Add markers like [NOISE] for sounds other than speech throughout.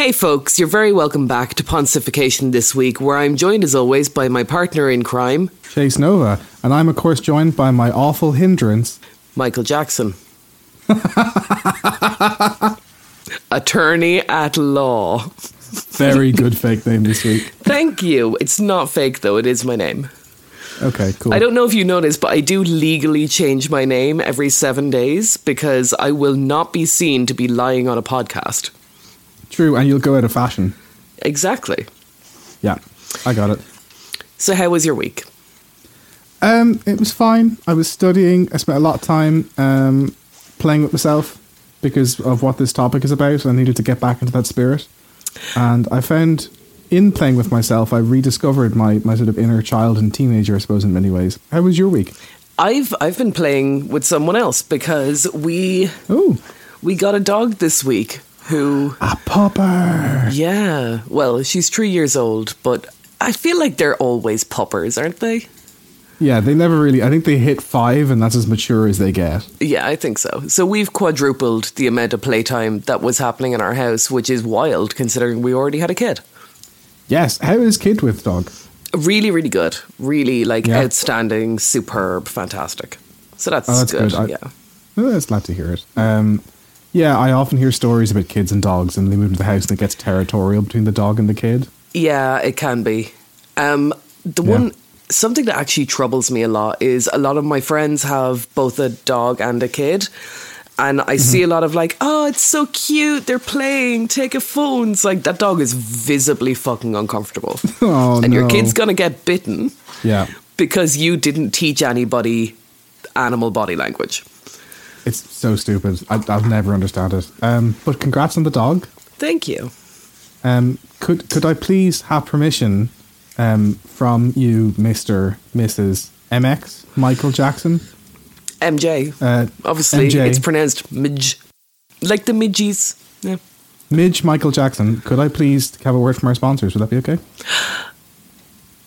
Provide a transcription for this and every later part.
Hey folks, you're very welcome back to Pontification this week, where I'm joined as always by my partner in crime, Chase Nova, and I'm of course joined by my awful hindrance. Michael Jackson. [LAUGHS] Attorney at law. Very good fake name this week. [LAUGHS] Thank you. It's not fake though, it is my name. Okay, cool. I don't know if you noticed, but I do legally change my name every seven days because I will not be seen to be lying on a podcast. True, and you'll go out of fashion. Exactly. Yeah, I got it. So, how was your week? Um, it was fine. I was studying. I spent a lot of time um, playing with myself because of what this topic is about. I needed to get back into that spirit, and I found in playing with myself, I rediscovered my my sort of inner child and teenager. I suppose in many ways. How was your week? I've I've been playing with someone else because we Oh, we got a dog this week who a pupper. yeah, well, she's 3 years old, but I feel like they're always puppers, aren't they? Yeah, they never really. I think they hit five, and that's as mature as they get. Yeah, I think so. So we've quadrupled the amount of playtime that was happening in our house, which is wild considering we already had a kid. Yes. How is kid with dog? Really, really good. Really like Yeah. outstanding, superb, fantastic. So that's, Oh, that's good. good. I- yeah. Oh, that's glad to hear it. Um, yeah, I often hear stories about kids and dogs, and they move into the house and it gets territorial between the dog and the kid. Yeah, it can be. Um, the Yeah. one something that actually troubles me a lot is a lot of my friends have both a dog and a kid. And I see a Mm-hmm. lot of like, oh, it's so cute. They're playing. Take a phone. It's like that dog is visibly fucking uncomfortable. [LAUGHS] Oh and your kid's gonna get bitten Yeah, because you didn't teach anybody animal body language. It's so stupid. I, I'll never understand it. Um, but congrats on the dog. Thank you. Um, could could I please have permission um, from you, Mister, Mrs. MX Michael Jackson? MJ. Uh, Obviously, MJ. it's pronounced midge. Like the midgies. Yeah. Midge Michael Jackson. Could I please have a word from our sponsors? Would that be okay?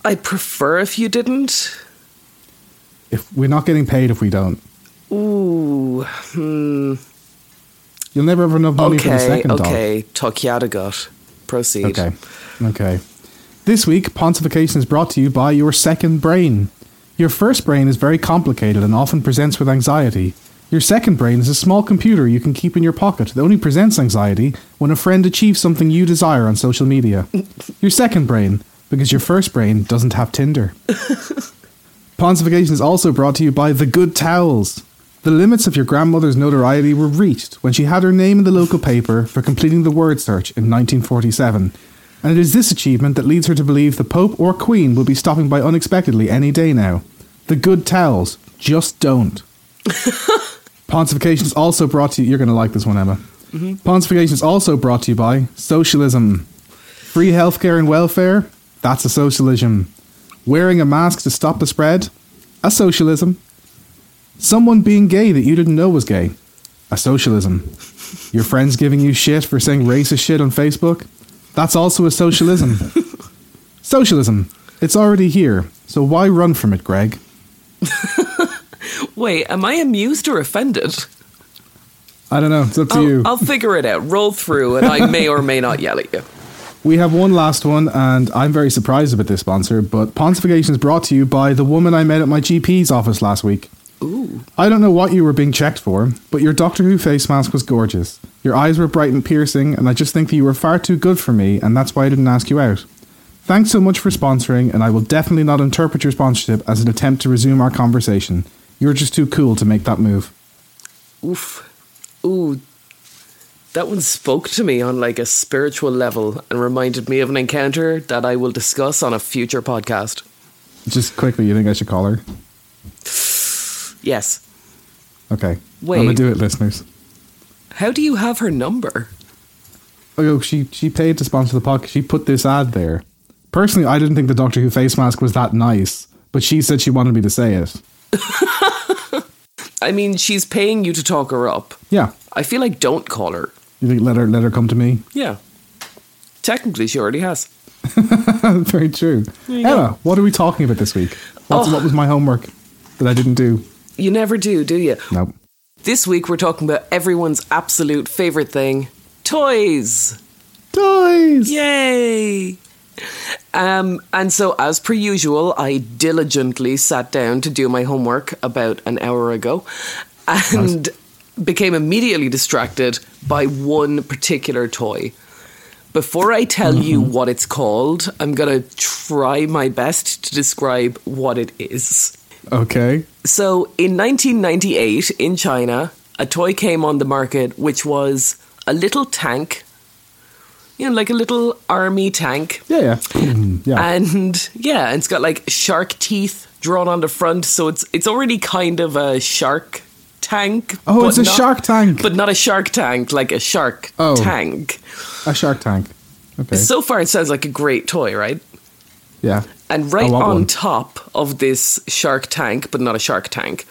I'd prefer if you didn't. If we're not getting paid, if we don't, Ooh. Hmm. you'll never have enough money for the Okay, second dog. okay. Tokyadagot. Proceed. Okay. Okay. This week, Pontification is brought to you by your second brain. Your first brain is very complicated and often presents with anxiety. Your second brain is a small computer you can keep in your pocket that only presents anxiety when a friend achieves something you desire on social media. Your second brain, because your first brain doesn't have Tinder. [LAUGHS] Pontification is also brought to you by The Good Towels. The limits of your grandmother's notoriety were reached when she had her name in the local paper for completing the word search in 1947. And it is this achievement that leads her to believe the Pope or Queen will be stopping by unexpectedly any day now. The Good Towels. Just don't. [LAUGHS] Pontification is also brought to you. You're going to like this one, Emma. Mm-hmm. Pontification is also brought to you by socialism. Free healthcare and welfare? That's a socialism. Wearing a mask to stop the spread? A socialism. Someone being gay that you didn't know was gay? A socialism. Your friends giving you shit for saying racist shit on Facebook? That's also a socialism. [LAUGHS] socialism. It's already here, so why run from it, Greg? [LAUGHS] Wait, am I amused or offended? I don't know. It's up to I'll, you. I'll figure it out. Roll through, and I may or may not yell at you. [LAUGHS] We have one last one, and I'm very surprised about this sponsor, but Pontification is brought to you by the woman I met at my GP's office last week. Ooh. I don't know what you were being checked for, but your Doctor Who face mask was gorgeous. Your eyes were bright and piercing, and I just think that you were far too good for me, and that's why I didn't ask you out. Thanks so much for sponsoring, and I will definitely not interpret your sponsorship as an attempt to resume our conversation. You're just too cool to make that move. Oof. Ooh. That one spoke to me on like a spiritual level and reminded me of an encounter that I will discuss on a future podcast. Just quickly, you think I should call her? Yes. Okay. Wait. I'm gonna do it, listeners. How do you have her number? Oh, she she paid to sponsor the podcast. She put this ad there. Personally, I didn't think the Doctor Who face mask was that nice, but she said she wanted me to say it. [LAUGHS] I mean, she's paying you to talk her up. Yeah, I feel like don't call her. you think let her let her come to me? Yeah. Technically, she already has. [LAUGHS] Very true. Emma, what are we talking about this week? What's, Oh. What was my homework that I didn't do? You never do, do you? No. This week, we're talking about everyone's absolute favorite thing toys. Toys. Yay! Um, and so, as per usual, I diligently sat down to do my homework about an hour ago and became immediately distracted by one particular toy. Before I tell you what it's called, I'm going to try my best to describe what it is. Okay. So, in 1998 in China, a toy came on the market which was a little tank, you know, like a little army tank. Yeah, yeah. Mm, yeah. And yeah, and it's got like shark teeth drawn on the front, so it's it's already kind of a shark tank. oh, it's a not- shark tank. But not a shark tank, like a shark Oh. tank. a shark tank. Okay. So far, it sounds like a great toy, right? yeah. And right on one. top of this shark tank, but not a shark tank,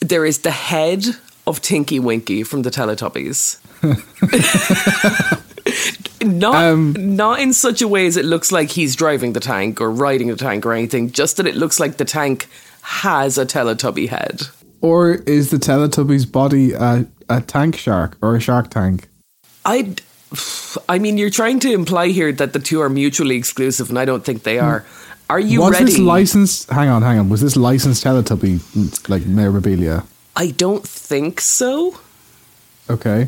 there is the head of Tinky Winky from the Teletubbies. [LAUGHS] not Um, not in such a way as it looks like he's driving the tank or riding the tank or anything, just that it looks like the tank has a Teletubby head. Or is the Teletubby's body a, a tank shark or a shark tank? I I mean, you're trying to imply here that the two are mutually exclusive, and I don't think they are. Are you ready? was ready? this licensed? Hang on, hang on. Was this licensed Teletubby like memorabilia? I don't think so. Okay.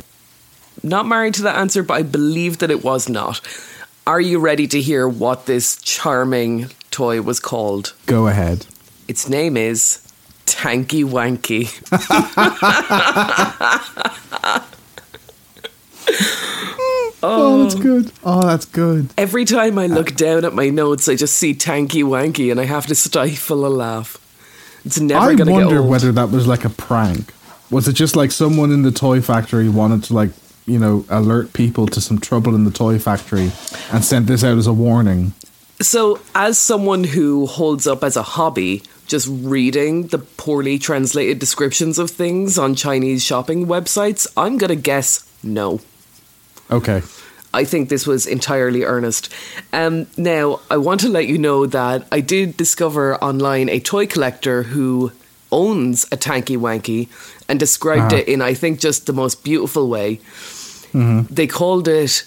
Not married to that answer, but I believe that it was not. Are you ready to hear what this charming toy was called? Go ahead. Its name is Tanky Wanky. [LAUGHS] [LAUGHS] Oh, that's oh. good. Oh, that's good. Every time I uh, look down at my notes, I just see Tanky Wanky and I have to stifle a laugh. It's never I going to get wonder whether that was like a prank. Was it just like someone in the toy factory wanted to like you know alert people to some trouble in the toy factory and sent this out as a warning? So, as someone who holds up as a hobby just reading the poorly translated descriptions of things on Chinese shopping websites, I'm going to guess no. Okay. I think this was entirely earnest. Um, now, I want to let you know that I did discover online a toy collector who owns a Tanky Wanky and described Uh-huh. it in, I think, just the most beautiful way. They called it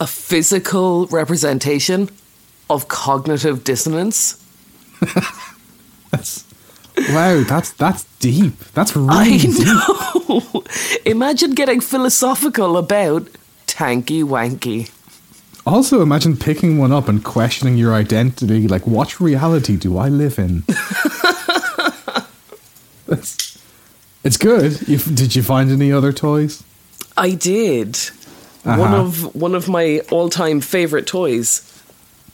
a physical representation of cognitive dissonance. [LAUGHS] That's wow. That's that's deep. That's really [LAUGHS] I deep. know. Imagine getting philosophical about Tanky Wanky. Also, imagine picking one up and questioning your identity. Like, what reality do I live in? [LAUGHS] That's, it's good. You, did you find any other toys? I did. One Uh-huh. of one of my all-time favorite toys,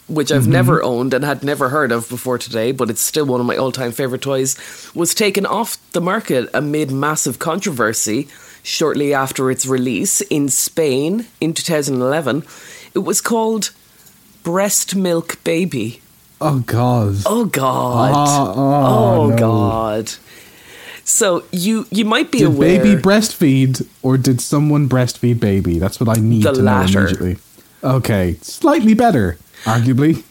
which I've never owned and had never heard of before today, but it's still one of my all-time favorite toys, was taken off the market amid massive controversy shortly after its release in Spain in 2011. It was called Breast Milk Baby. Oh God. Oh God! Ah, oh, no. God! So you you might be Did aware. baby breastfeed or did someone breastfeed baby? That's what I need The to latter. know immediately. Okay, slightly better, arguably.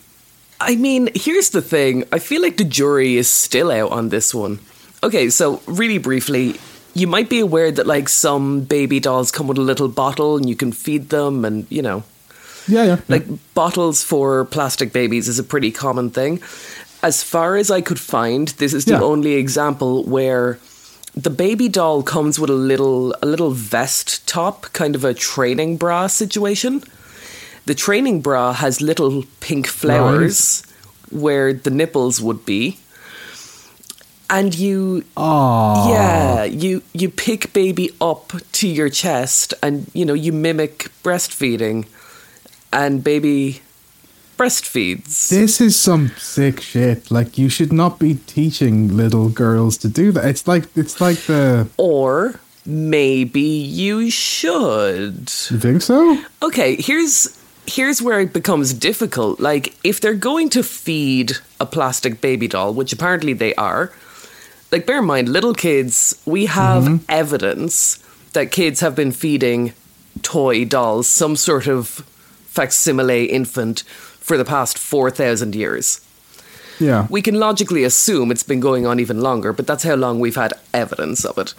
I mean, here's the thing. I feel like the jury is still out on this one. Okay, so really briefly, you might be aware that like some baby dolls come with a little bottle and you can feed them and, you know, Yeah, yeah. like bottles for plastic babies is a pretty common thing. As far as I could find, this is the Yeah. only example where the baby doll comes with a little a little vest top, kind of a training bra situation. The training bra has little pink flowers where the nipples would be. And you Oh, yeah, you you pick baby up to your chest and you know you mimic breastfeeding and baby breastfeeds. This is some sick shit. Like you should not be teaching little girls to do that. It's like it's like the. Or maybe you should. You think so? Okay, here's here's where it becomes difficult. Like if they're going to feed a plastic baby doll, which apparently they are, like bear in mind, little kids, we have mm-hmm. evidence that kids have been feeding toy dolls some sort of facsimile infant for the past 4,000 years. Yeah. We can logically assume it's been going on even longer, but that's how long we've had evidence of it.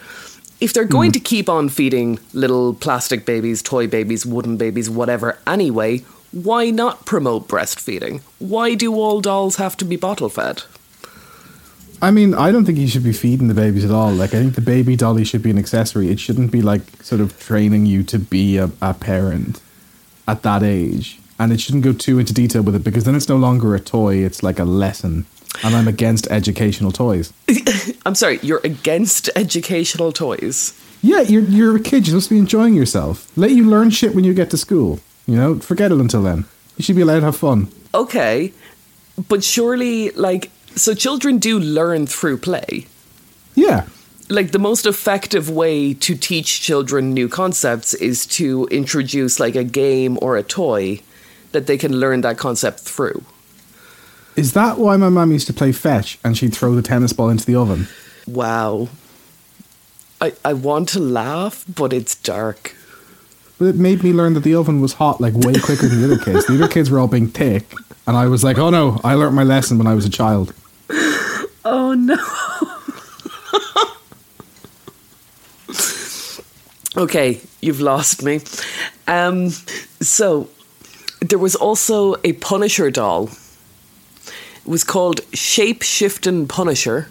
if they're going mm. to keep on feeding little plastic babies, toy babies, wooden babies, whatever, anyway, why not promote breastfeeding? Why do all dolls have to be bottle fed? I mean, I don't think you should be feeding the babies at all. Like, I think the baby dolly should be an accessory. It shouldn't be like sort of training you to be a, a parent at that age. And it shouldn't go too into detail with it because then it's no longer a toy, it's like a lesson. And I'm against educational toys. [LAUGHS] I'm sorry, you're against educational toys. Yeah, you're, you're a kid. You're supposed to be enjoying yourself. Let you learn shit when you get to school. You know, forget it until then. You should be allowed to have fun. Okay, but surely, like, so children do learn through play. Yeah. Like, the most effective way to teach children new concepts is to introduce, like, a game or a toy that they can learn that concept through. Is that why my mum used to play fetch and she'd throw the tennis ball into the oven? Wow. I, I want to laugh, but it's dark. But it made me learn that the oven was hot like way quicker than the other kids. The other kids were all being thick, and I was like, "Oh no, I learnt my lesson when I was a child." Oh no. okay, you've lost me. Um, so there was also a Punisher doll. It was called Shape Shifting Punisher.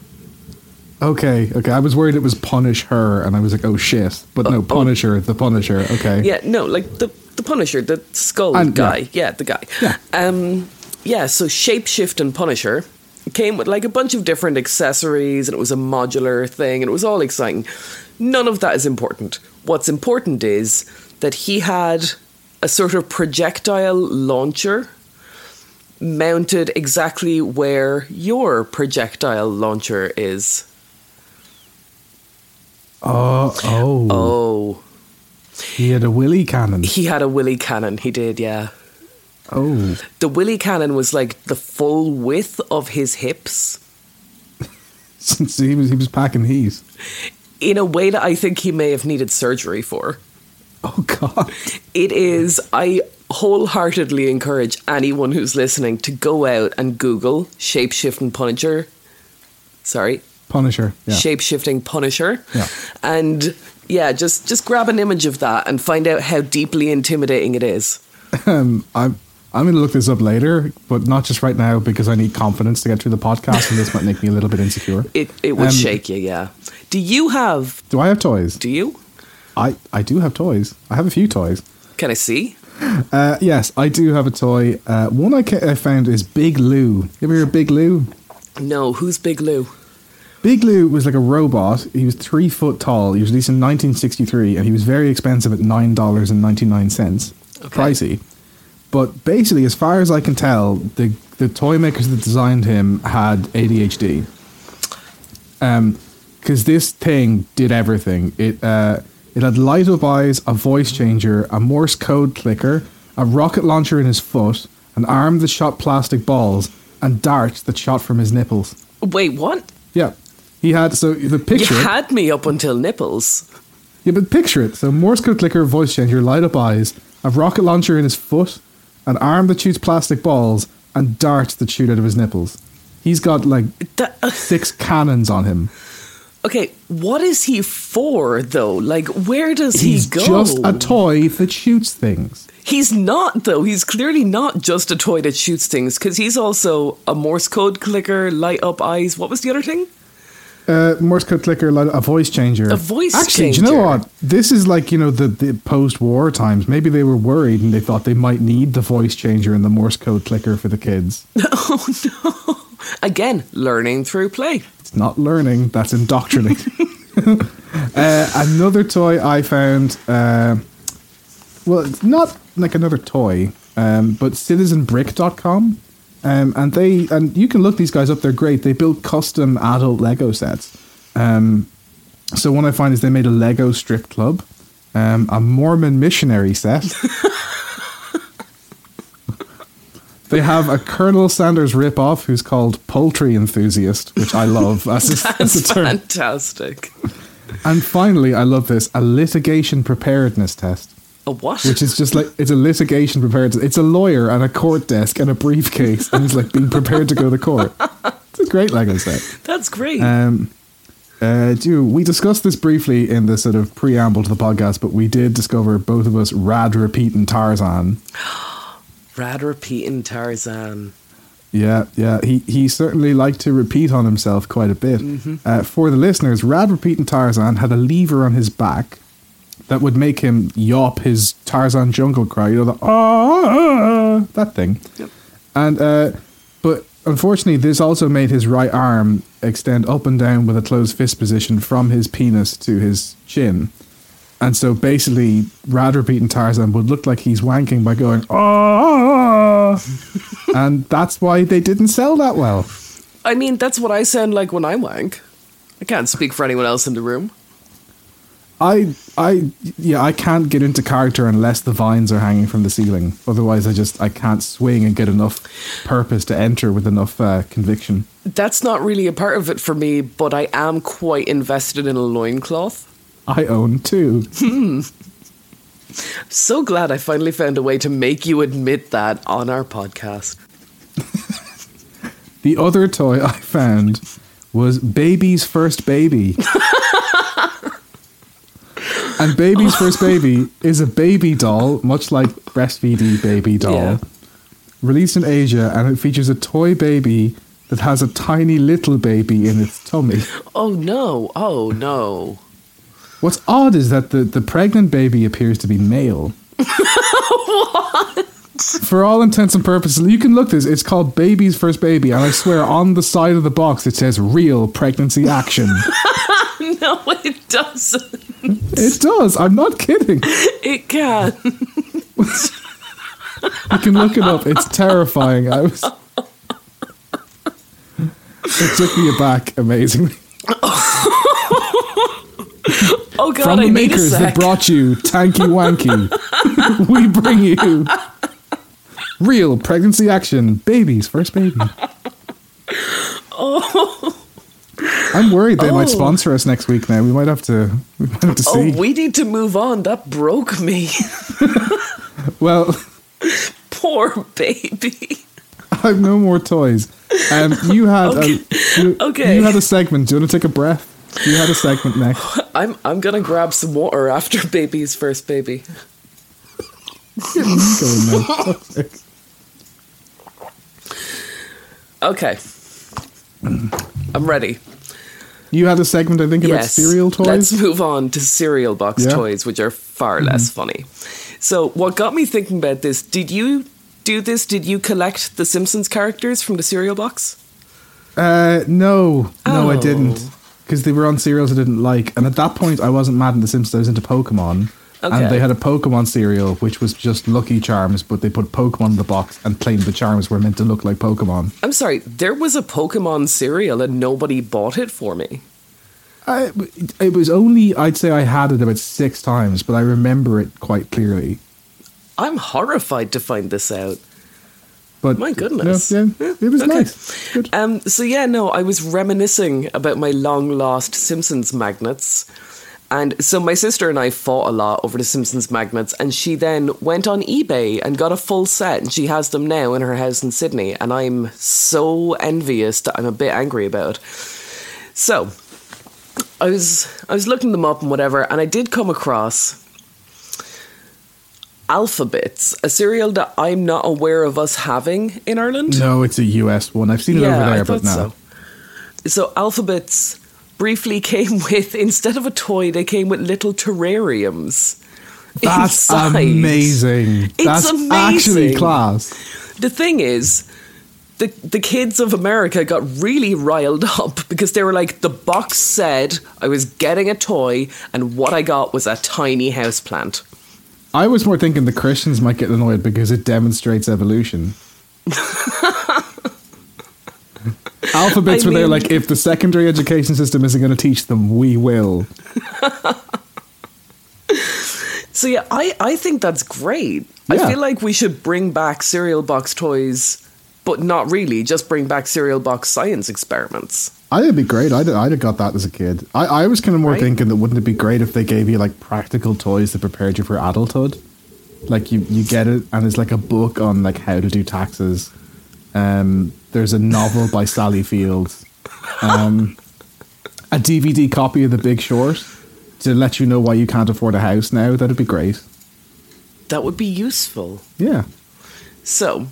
Okay, okay. I was worried it was punish her, and I was like, "Oh shit!" But no, Punisher, the Punisher. Okay. Yeah, no, like the the Punisher, the skull And- guy. yeah. Yeah. the guy. Yeah. Um, yeah. So shapeshift and Punisher came with like a bunch of different accessories, and it was a modular thing, and it was all exciting. None of that is important. What's important is that he had a sort of projectile launcher mounted exactly where your projectile launcher is. Oh, oh, Oh, He had a willy cannon. he had a Willy cannon. He did, yeah. Oh, The Willy cannon was like the full width of his hips [LAUGHS] since he was he was packing these, in a way that I think he may have needed surgery for. Oh God. It is, I wholeheartedly encourage anyone who's listening to go out and Google shapeshifting Punisher. Sorry, Punisher. Yeah. shapeshifting Punisher. Yeah. And yeah, just just grab an image of that and find out how deeply intimidating it is. Um, I'm I'm going to look this up later, but not just right now because I need confidence to get through the podcast, and this might make me a little bit insecure. [LAUGHS] It it would Um, shake you, yeah. Do you have Do I have toys? do you? I I do have toys. I have a few toys. Can I see? Uh, yes, I do have a toy. Uh, one I, ca- I found is Big Loo. You ever hear of Big Loo? No, who's Big Loo? Big Loo was like a robot. He was three foot tall. He was released in 1963, and he was very expensive at nine dollars and ninety nine cents. Okay. Pricey, but basically, as far as I can tell, the the toy makers that designed him had ADHD. Um, because this thing did everything. It uh, it had light up eyes, a voice changer, a Morse code clicker, a rocket launcher in his foot, an arm that shot plastic balls, and darts that shot from his nipples. Wait, what? Yeah. He had so the picture. You had me up until nipples. yeah, but picture it. So Morse code clicker, voice changer, light up eyes, a rocket launcher in his foot, an arm that shoots plastic balls, and darts that shoot out of his nipples. He's got like That, uh, six cannons on him. okay, what is he for though? Like, where does He's he go? just a toy that shoots things. He's not though. He's clearly not just a toy that shoots things because he's also a Morse code clicker, light up eyes. What was the other thing? Uh, Morse code clicker, a voice changer. A voice Actually, do you know what? This is like you know the, the post-war times. Maybe they were worried and they thought they might need the voice changer and the Morse code clicker for the kids. [LAUGHS] Oh no! Again, learning through play. It's not learning, that's indoctrinating. [LAUGHS] [LAUGHS] uh, another toy I found, uh, well, it's not like another toy, um, but citizenbrick.com. Um, and they and you can look these guys up. They're great. They build custom adult Lego sets. Um, so one I find is they made a Lego strip club, um, a Mormon missionary set. [LAUGHS] they have a Colonel Sanders ripoff who's called Poultry Enthusiast, which I love as a, as a That's term. fantastic. And finally, I love this a litigation preparedness test, A what? which is just like it's a litigation preparedness. It's a lawyer and a court desk and a briefcase, and he's like being prepared to go to court. [LAUGHS] It's a great Lego set. That's great. Um, Uh, do we discussed this briefly in the sort of preamble to the podcast, but we did discover both of us rad repeating Tarzan. [GASPS] Rad repeating Tarzan. Yeah, yeah. He he certainly liked to repeat on himself quite a bit. Uh, for the listeners, Rad repeating Tarzan had a lever on his back that would make him yawp his Tarzan jungle cry. You know the ah that thing. Yep. And uh, but unfortunately, this also made his right arm extend up and down with a closed fist position from his penis to his chin. And so basically, Rad repeating Tarzan would look like he's wanking by going ah, and that's why they didn't sell that well. I mean, that's what I sound like when I wank. I can't speak for anyone else in the room. I I yeah, I can't get into character unless the vines are hanging from the ceiling. Otherwise, I just I can't swing and get enough purpose to enter with enough uh, conviction. That's not really a part of it for me, but I am quite invested in a loincloth. I own two. So glad I finally found a way to make you admit that on our podcast. [LAUGHS] The other toy I found was Baby's First Baby. [LAUGHS] and Baby's First Baby is a baby doll, much like Breastfeedy Baby Doll, Yeah. released in Asia, and it features a toy baby that has a tiny little baby in its tummy. Oh no, oh no. What's odd is that the, the pregnant baby appears to be male. [LAUGHS] For all intents and purposes, you can look this. It's called Baby's First Baby, and I swear on the side of the box it says "Real Pregnancy Action." [LAUGHS] No, it doesn't. it does. I'm not kidding. It can. You can look it up. It's terrifying. I was. It took me aback amazingly. [LAUGHS] Oh god, From I the makers that brought you Tanky Wanky, [LAUGHS] we bring you real pregnancy action. Babies, first baby. Oh. [LAUGHS] [LAUGHS] I'm worried they might Oh. sponsor us next week. Now we might have to. We might have to see. oh, we need to move on. That broke me. [LAUGHS] well, Poor baby. I have no more toys. Um, you had Okay. a, you, Okay. You had a segment. Do you want to take a breath? You had a segment next. [SIGHS] I'm I'm gonna grab some water after baby's first baby. Okay. I'm ready. You had a segment, I think, about yes. cereal toys. Let's move on to cereal box Yeah. Mm-hmm. toys, which are far less funny. So, what got me thinking about this? Did you do this? Did you collect the Simpsons characters from the cereal box? Uh, no, no, I Oh. didn't, because they were on cereals I didn't like, and at that point, I wasn't mad at the Simpsons. I was into Pokemon, Okay. and they had a Pokemon cereal which was just Lucky Charms, but they put Pokemon in the box and claimed the charms were meant to look like Pokemon. I'm sorry, there was a Pokemon cereal and nobody bought it for me. I, it was only, I'd say, I had it about six times, but I remember it quite clearly. I'm horrified to find this out. But My goodness. no, yeah, it was Okay. nice. Um, so yeah, no, I was reminiscing about my long lost Simpsons magnets. And so my sister and I fought a lot over the Simpsons magnets, and she then went on eBay and got a full set, and she has them now in her house in Sydney. And I'm so envious that I'm a bit angry about. So I was I was looking them up and whatever, and I did come across Alphabets, a cereal that I'm not aware of us having in Ireland. No, it's a US one. I've seen it over there, but no. So. so Alphabets briefly came [LAUGHS] with instead of a toy, they came with little terrariums. That's inside. amazing. It's That's amazing. actually class. The thing is, the the kids of America got really riled [LAUGHS] up because they were like, the box said I was getting a toy, and what I got was a tiny houseplant. I was more thinking the Christians might get annoyed because it demonstrates evolution. [LAUGHS] Alphabets I were there like, if the secondary education system isn't going to teach them, we will. [LAUGHS] So yeah, I, I think that's great. Yeah. I feel like we should bring back cereal box toys, but not really, just bring back cereal box science experiments. I would be great. I'd, I'd have got that as a kid. I, I was kind of more Right. thinking that wouldn't it be great if they gave you like practical toys that prepared you for adulthood? Like you, you get it and it's like a book on like how to do taxes. Um, there's a novel by Sally Fields. Um, a DVD copy of The Big Short to let you know why you can't afford a house now, that'd be great. That would be useful. Yeah. So,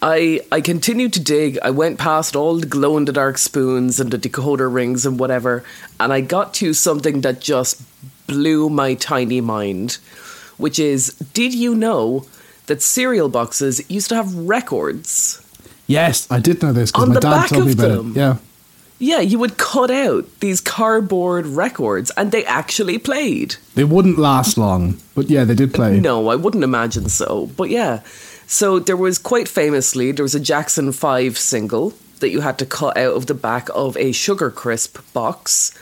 I I continued to dig. I went past all the glow in the dark spoons and the decoder rings and whatever, and I got to something that just blew my tiny mind, which is did you know that cereal boxes used to have records? Yes, I did know this because my dad told me about them. it. Yeah. Yeah, you would cut out these cardboard records and they actually played. They wouldn't last long, but yeah, they did play. No, I wouldn't imagine so. But yeah. So there was quite famously, there was a Jackson 5 single that you had to cut out of the back of a Sugar Crisp box.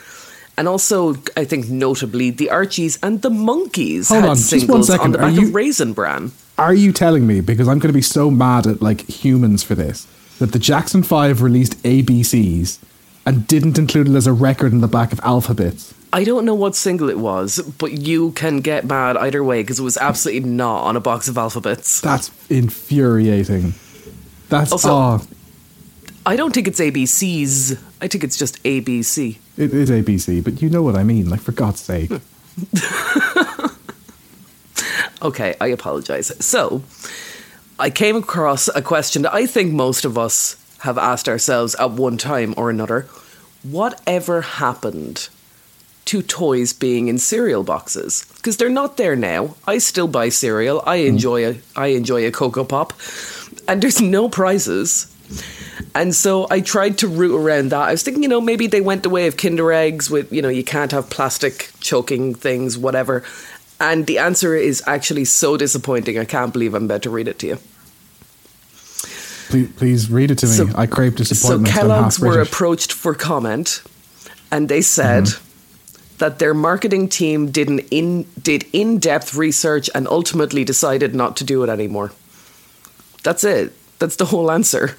And also, I think notably, the Archies and the Monkees Hold had on, singles on the back you- of Raisin Bran. Are you telling me, because I'm going to be so mad at like humans for this, that the Jackson 5 released ABCs and didn't include it as a record in the back of Alphabets? I don't know what single it was, but you can get mad either way because it was absolutely not on a box of alphabets. That's infuriating. That's Also- oh, I don't think it's ABCs. I think it's just ABC. it is ABC, but you know what I mean. Like for God's sake, [LAUGHS] Okay, I apologize. So, I came across a question that I think most of us have asked ourselves at one time or another. Whatever happened to toys being in cereal boxes? Because they're not there now. I still buy cereal. I mm. enjoy a I enjoy a Cocoa Pop. And there's no prizes. And so I tried to root around that. I was thinking, you know, maybe they went the way of Kinder eggs with, you know, you can't have plastic choking things, whatever. And the answer is actually so disappointing. I can't believe I'm about to read it to you. please, please read it to me. So- I crave disappointment. I'm Kellogg's were British. approached for comment, and they said mm-hmm. that their marketing team did an in did in depth research and ultimately decided not to do it anymore. That's it. That's the whole answer.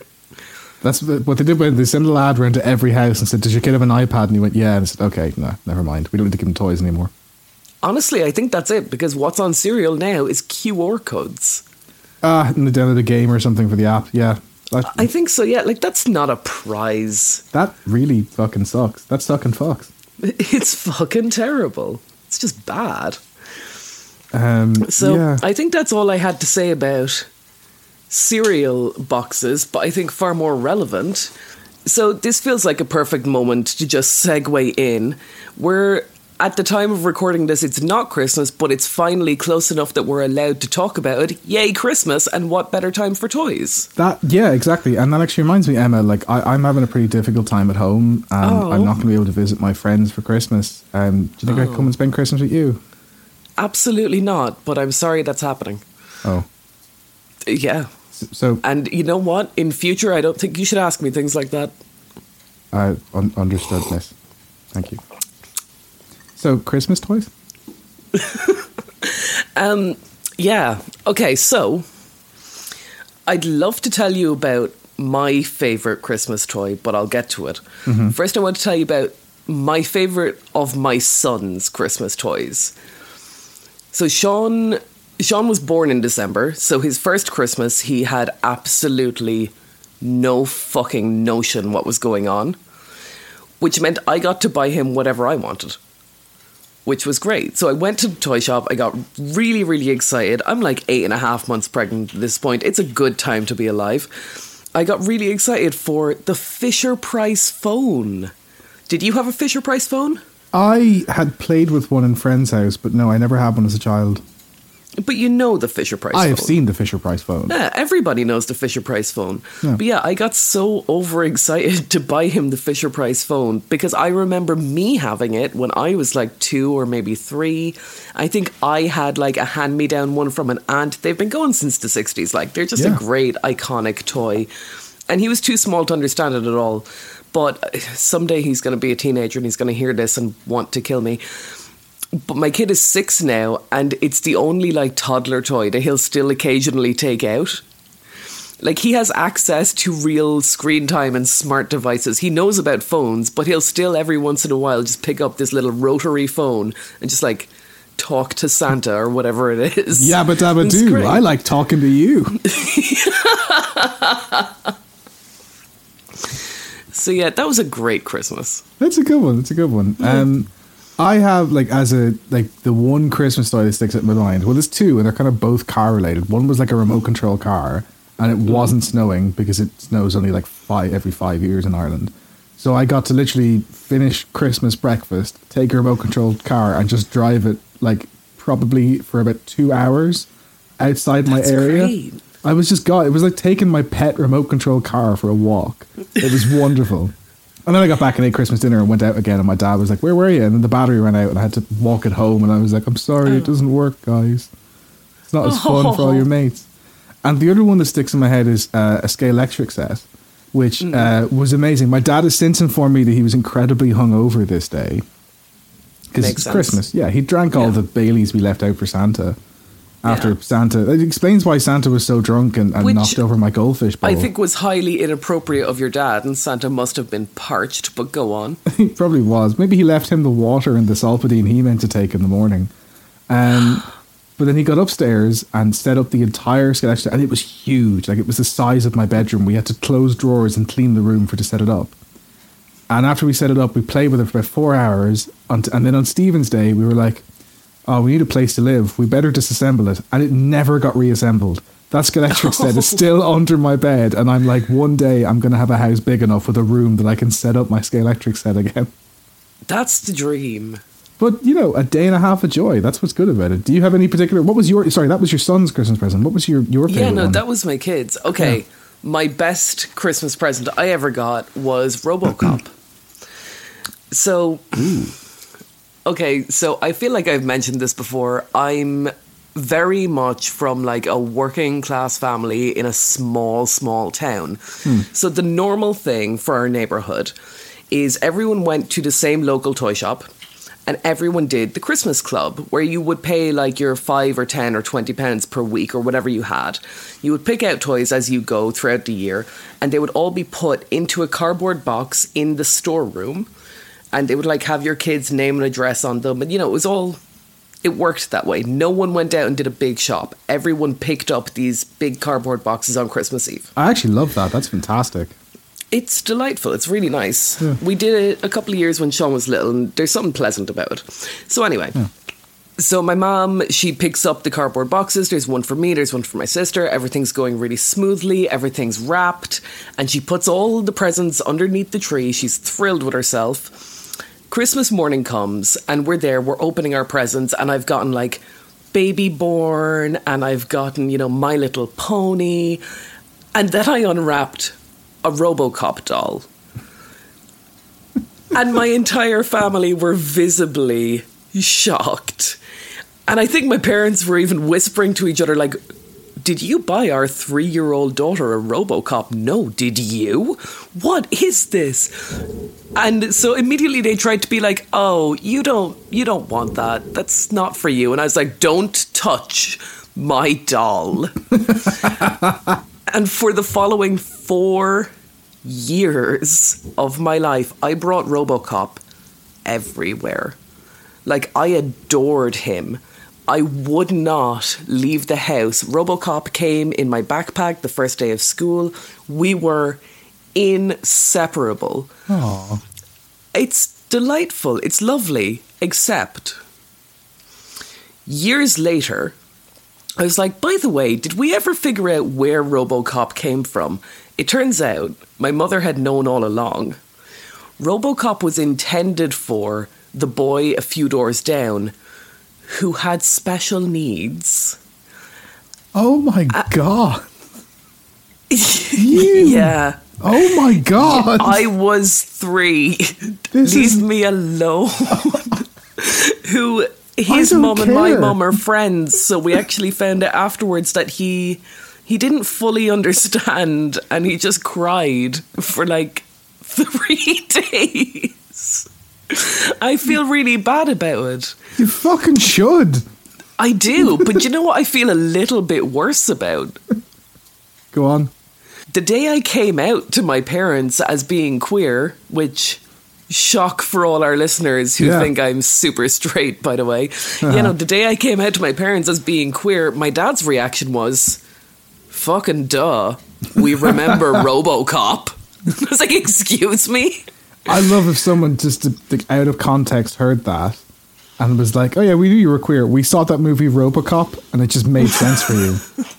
That's what what they did when they sent a lad around to every house and said, "Does your kid have an iPad?" And he went, "Yeah." And I said, "Okay, no, never mind. We don't need to give him toys anymore." Honestly, I think that's it because what's on cereal now is QR codes. Ah, and they download a game or something for the app. Yeah, that, I think so. Yeah, like that's not a prize. that really fucking sucks. That's fucking fucks. [LAUGHS] It's fucking terrible. It's just bad. Um, So yeah. I think that's all I had to say about cereal boxes, but I think far more relevant. So this feels like a perfect moment to just segue in. We're at the time of recording this, it's not Christmas, but it's finally close enough that we're allowed to talk about it. Yay, Christmas! And what better time for toys? That yeah, exactly, and that actually reminds me, Emma. Like I, I'm having a pretty difficult time at home, and Oh. I'm not going to be able to visit my friends for Christmas. Um, do you think I could come and spend Christmas with you? Absolutely not, but I'm sorry that's happening. Oh, Yeah. So And you know what? In future, I don't think you should ask me things like that. I un- understood, Miss. Thank you. So Christmas toys? [LAUGHS] Um, yeah. Okay, so I'd love to tell you about my favorite Christmas toy, but I'll get to it. First, I want to tell you about my favorite of my son's Christmas toys. So Sean Sean was born in December, so his first Christmas he had absolutely no fucking notion what was going on, which meant I got to buy him whatever I wanted which was great. So I went to toy shop. I got really, really excited. I'm like eight and a half months pregnant at this point. It's a good time to be alive. I got really excited for the Fisher Price phone. Did you have a Fisher Price phone? I had played with one in friend's house, but no, I never had one as a child. But you know the Fisher Price phone. I phone. have seen the Fisher Price phone. Yeah, everybody knows the Fisher Price phone. Yeah. But yeah, I got so overexcited [LAUGHS] to buy him the Fisher Price phone because I remember me having it when I was like two or maybe three. I think I had like a hand me down one from an aunt. They've been going since the 60s. Like, they're just Yeah. a great, iconic toy. And he was too small to understand it at all. But uh, someday he's going to be a teenager and he's going to hear this and want to kill me but my kid is six now and it's the only like toddler toy that he'll still occasionally take out like he has access to real screen time and smart devices he knows about phones but he'll still every once in a while just pick up this little rotary phone and just like talk to santa or whatever it is Yabba dabba It's do. great. I like talking to you. [LAUGHS] [LAUGHS] So yeah, that was a great Christmas. That's a good one. That's a good one. Um, I have like as a like the one Christmas story that sticks in my mind. Well, there's two, and they're kind of both car related. One was like a remote control car, and it mm. wasn't snowing because it snows only like five every five years in Ireland. So I got to literally finish Christmas breakfast, take a remote controlled car, and just drive it like probably for about two hours outside my area. great. I was just got it was like taking my pet remote control car for a walk. It was wonderful. And then I got back and ate Christmas dinner and went out again. And my dad was like, "Where were you?" And then the battery ran out, and I had to walk it home. And I was like, "I'm sorry, it doesn't work, guys. It's not as fun for all [LAUGHS] your mates." And the other one that sticks in my head is uh, a Scalextric set, which uh, was amazing. My dad has since informed me that he was incredibly hungover this day because it's sense. Christmas. Yeah, he drank all Yeah. the Baileys we left out for Santa. After Yeah. Santa, it explains why Santa was so drunk and, and Which knocked over my goldfish bowl. I think was highly inappropriate of your dad, and Santa must have been parched. But go on. [LAUGHS] he probably was. Maybe he left him the water and the Solpadeine he meant to take in the morning. Um, [GASPS] but then he got upstairs and set up the entire sketch, and it was huge. Like it was the size of my bedroom. We had to close drawers and clean the room for to set it up. And after we set it up, we played with it for about four hours. And then on Stephen's Day, we were like, "Oh, we need a place to live. We better disassemble it." And it never got reassembled. That Scalextric set is [LAUGHS] still under my bed, and I'm like, one day I'm going to have a house big enough with a room that I can set up my Scalextric set again. That's the dream. But you know, a day and a half of joy. That's what's good about it. Do you have any particular? What was your? Sorry, that was your son's Christmas present. What was your your favorite Yeah, no, one? that was my kids. Okay, Yeah. my best Christmas present I ever got was RoboCop. [CLEARS THROAT] so, okay, so I feel like I've mentioned this before. I'm very much from like a working class family in a small, small town. Hmm. So the normal thing for our neighborhood is everyone went to the same local toy shop and everyone did the Christmas club where you would pay like your five or ten or twenty pounds per week or whatever you had. You would pick out toys as you go throughout the year, and they would all be put into a cardboard box in the storeroom, and they would like have your kid's name and address on them, and you know it was all. It worked that way. No one went out and did a big shop. Everyone picked up these big cardboard boxes on Christmas Eve. I actually love that. That's fantastic. It's delightful. It's really nice. We did it a couple of years when Sean was little, and there's something pleasant about it. So, anyway. So my mom, she picks up the cardboard boxes. There's one for me, there's one for my sister. Everything's going really smoothly, everything's wrapped, and she puts all the presents underneath the tree. She's thrilled with herself. Christmas morning comes, and we're there, we're opening our presents, and I've gotten like baby born, and I've gotten, you know, My Little Pony, and then I unwrapped a Robocop doll. and my entire family were visibly shocked. And I think my parents were even whispering to each other, like, did you buy our three year old daughter a Robocop? No, did you? What is this? And so immediately they tried to be like, oh, you don't you don't want that. That's not for you. And I was like, don't touch my doll. [LAUGHS] and for the following four years of my life, I brought Robocop everywhere. Like, I adored him. I would not leave the house. Robocop came in my backpack the first day of school. We were inseparable. Aw. It's delightful. It's lovely. Except, years later, I was like, by the way, did we ever figure out where Robocop came from? It turns out my mother had known all along. Robocop was intended for the boy a few doors down who had special needs. Oh my uh, god. [LAUGHS] yeah. Oh my god. I was three. This Leave is- me alone. [LAUGHS] Who his mum and my mum are friends, so we actually found out afterwards that he he didn't fully understand and he just cried for like [LAUGHS] three days. I feel really bad about it. you fucking should. I do, but you know what I feel a little bit worse about? Go on. The day I came out to my parents as being queer, which shock for all our listeners who Yeah. think I'm super straight, by the way. You know, uh-huh. the day I came out to my parents as being queer, my dad's reaction was, fucking duh. We remember [LAUGHS] Robocop. I was like, excuse me? I love if someone just out of context heard that and was like, "Oh yeah, we knew you were queer. We saw that movie RoboCop, and it just made sense for you." [LAUGHS]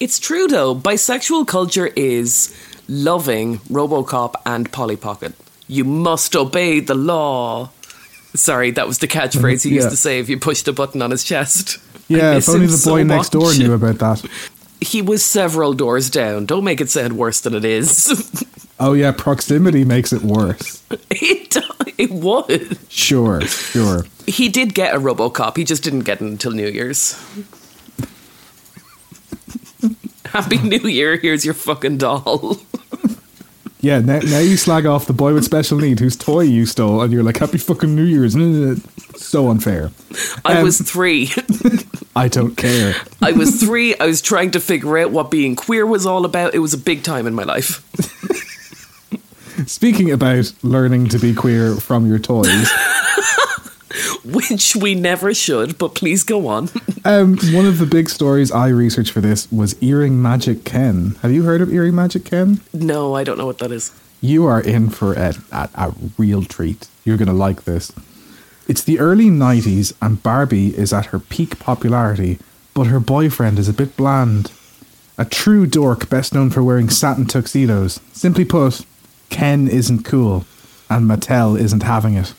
It's true though. Bisexual culture is loving RoboCop and Polly Pocket. You must obey the law. Sorry, that was the catchphrase he used to say if you pushed a button on his chest. Yeah, if only the so boy next door knew about that. He was several doors down. Don't make it sound worse than it is. [LAUGHS] Oh yeah, proximity makes it worse. [LAUGHS] it, it was. Sure, sure. He did get a RoboCop. He just didn't get it until New Year's. [LAUGHS] Happy New Year. Here's your fucking doll. Yeah, now, now you slag off the boy with special need whose toy you stole, and you're like, "Happy fucking New Year's!" [LAUGHS] So unfair. I Um, was three. I don't care. I was three. I was trying to figure out what being queer was all about. It was a big time in my life. Speaking about learning to be queer from your toys, [LAUGHS] Which we never should, but please go on. [LAUGHS] um, one of the big stories I researched for this was Earring Magic Ken. Have you heard of Earring Magic Ken? No, I don't know what that is. You are in for a, a, a real treat. You're going to like this. It's the early 90s, and Barbie is at her peak popularity, but her boyfriend is a bit bland. A true dork, best known for wearing satin tuxedos. Simply put, Ken isn't cool, and Mattel isn't having it.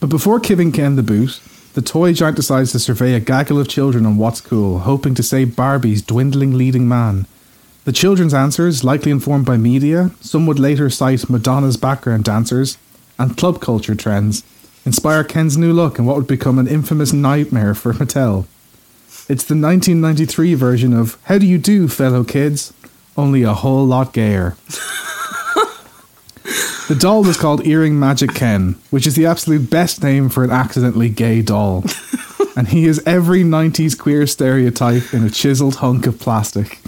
But before giving Ken the boot, the toy giant decides to survey a gaggle of children on what's cool, hoping to save Barbie's dwindling leading man. The children's answers, likely informed by media, some would later cite Madonna's background dancers, and club culture trends, inspire Ken's new look and what would become an infamous nightmare for Mattel. It's the 1993 version of How Do You Do, fellow kids? Only a whole lot gayer. [LAUGHS] the doll was called Earring Magic Ken, which is the absolute best name for an accidentally gay doll. and he is every 90s queer stereotype in a chiseled hunk of plastic.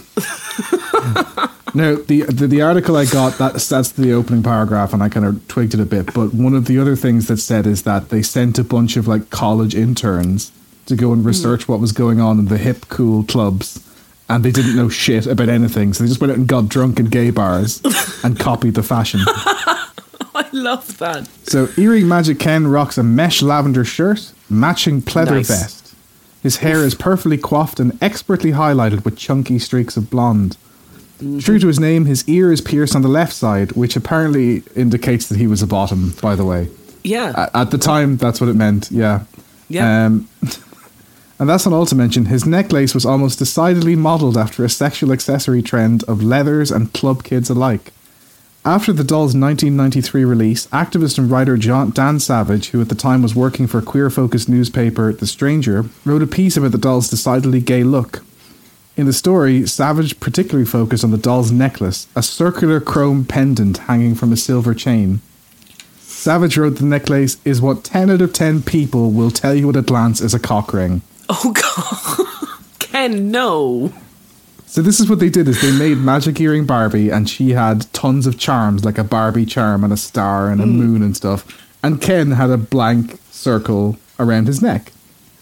Now, the, the the article I got that that's the opening paragraph, and I kind of twigged it a bit. But one of the other things that said is that they sent a bunch of like college interns to go and hmm. research what was going on in the hip cool clubs, and they didn't know shit about anything, so they just went out and got drunk in gay bars and copied the fashion. [LAUGHS] Love that. So Earring Magic Ken rocks a mesh lavender shirt, matching pleather Nice. vest. His hair is perfectly coiffed and expertly highlighted with chunky streaks of blonde. True to his name, his ear is pierced on the left side, which apparently indicates that he was a bottom, by the way. Yeah. A- At the time, that's what it meant, yeah. yeah. Um, [LAUGHS] and that's not all to mention, his necklace was almost decidedly modelled after a sexual accessory trend of leathers and club kids alike. After the doll's 1993 release, activist and writer John, Dan Savage, who at the time was working for queer focused newspaper The Stranger, wrote a piece about the doll's decidedly gay look. In the story, Savage particularly focused on the doll's necklace, a circular chrome pendant hanging from a silver chain. Savage wrote the necklace is what 10 out of 10 people will tell you at a glance is a cock ring. oh, God. [LAUGHS] Ken, no. So this is what they did is they made Magic Earring Barbie and she had tons of charms like a Barbie charm and a star and a moon and stuff. And Ken had a blank circle around his neck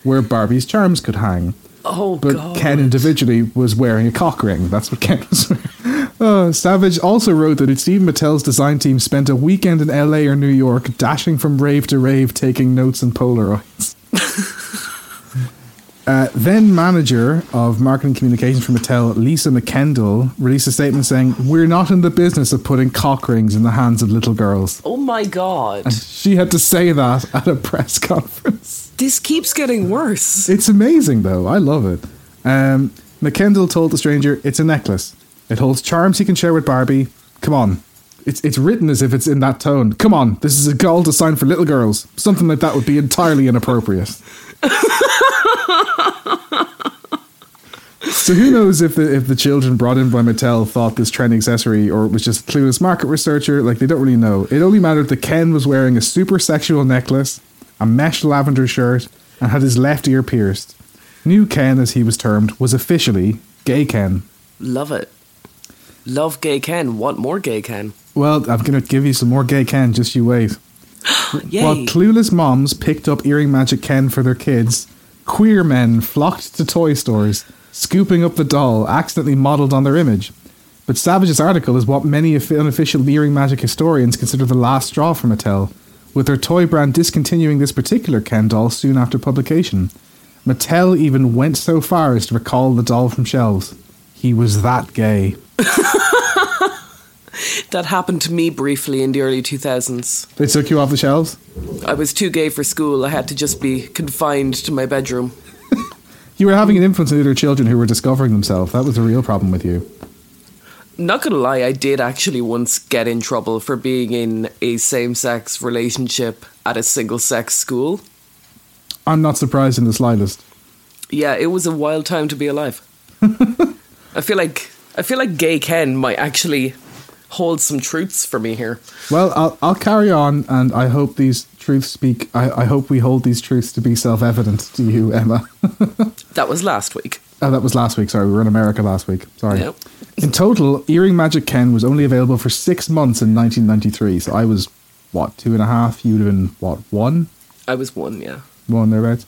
where Barbie's charms could hang. Oh, But God. Ken individually was wearing a cock ring. That's what Ken was wearing. [LAUGHS] Uh, Savage also wrote that Steve Mattel's design team spent a weekend in LA or New York dashing from rave to rave taking notes and Polaroids. [LAUGHS] Uh, then manager of marketing communications for Mattel, Lisa McKendall, released a statement saying, We're not in the business of putting cock rings in the hands of little girls. oh, my God. She had to say that at a press [LAUGHS] conference. This keeps getting worse. It's amazing, though. I love it. Um, McKendall told the stranger, It's a necklace. It holds charms he can share with Barbie. Come on. It's, it's written as if it's in that tone. Come on, this is a goal designed for little girls. Something like that would be entirely inappropriate. So who knows if the if the children brought in by Mattel thought this trendy accessory or it was just a clueless market researcher? Like they don't really know. It only mattered that Ken was wearing a super sexual necklace, a mesh lavender shirt, and had his left ear pierced. New Ken, as he was termed, was officially gay Ken. Love it. Love gay Ken. Want more gay Ken. Well, I'm gonna give you some more gay Ken. Just you wait. While clueless moms picked up earring magic Ken for their kids, queer men flocked to toy stores, scooping up the doll accidentally modelled on their image. But Savage's article is what many unofficial earring magic historians consider the last straw for Mattel, with their toy brand discontinuing this particular Ken doll soon after publication. Mattel even went so far as to recall the doll from shelves. He was that gay. [LAUGHS] That happened to me briefly in the early 2000s. They took you off the shelves? I was too gay for school. I had to just be confined to my bedroom. [LAUGHS] You were having an influence on other children who were discovering themselves. That was a real problem with you. Not gonna lie, I did actually once get in trouble for being in a same sex relationship at a single sex school. I'm not surprised in the slightest. Yeah, it was a wild time to be alive. [LAUGHS] I feel like I feel like gay Ken might actually hold some truths for me here. Well, I'll, I'll carry on, and I hope these truths speak. I, I hope we hold these truths to be self evident to you, Emma. [LAUGHS] That was last week. oh, that was last week. Sorry, we were in America last week. Sorry. Yep. In total, Earring Magic Ken was only available for six months in 1993. So I was, what, two and a half? You'd have been, what, one? I was one, yeah. One thereabouts.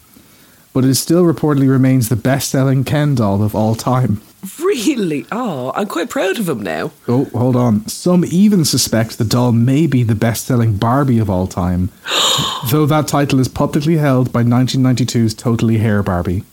But it still reportedly remains the best selling Ken doll of all time. Really? Oh, I'm quite proud of him now. Oh, hold on. Some even suspect the doll may be the best selling Barbie of all time, [GASPS] though that title is publicly held by 1992's Totally Hair Barbie.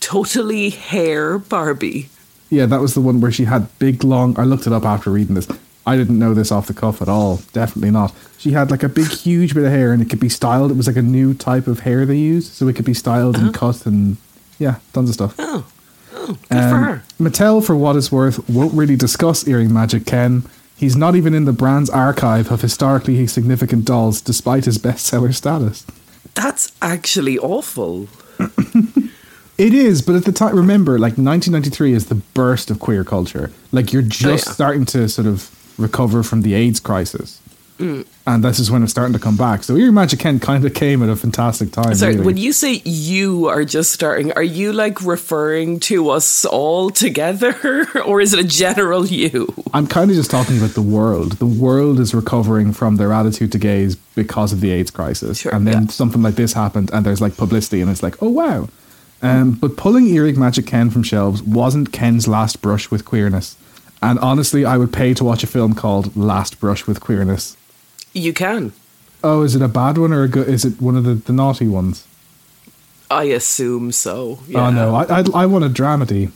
Totally hair Barbie. Yeah, that was the one where she had big, long. I looked it up after reading this. I didn't know this off the cuff at all. Definitely not. She had like a big, huge bit of hair, and it could be styled. It was like a new type of hair they used, so it could be styled and oh. cut, and yeah, tons of stuff. Oh, oh, good for Um, her. Mattel, for what it's worth, won't really discuss Earring Magic Ken. He's not even in the brand's archive of historically significant dolls, despite his bestseller status. That's actually awful. [LAUGHS] It is, but at the time, remember, like 1993 is the burst of queer culture. Like you're just Oh, yeah. starting to sort of recover from the AIDS crisis. Mm. And this is when it's starting to come back. So Earring Magic Ken kind of came at a fantastic time. Sorry, really. when you say you are just starting, are you like referring to us all together [LAUGHS] or is it a general you? I'm kind of just talking about the world. The world is recovering from their attitude to gays because of the AIDS crisis. Sure, and then yeah. something like this happened, and there's like publicity, and it's like, oh wow. Um, but pulling Earring Magic Ken from shelves wasn't Ken's last brush with queerness. And honestly, I would pay to watch a film called Last Brush with Queerness. You can. Oh, is it a bad one or a good? Is it one of the, the naughty ones? I assume so. Yeah. Oh no, I, I I want a dramedy.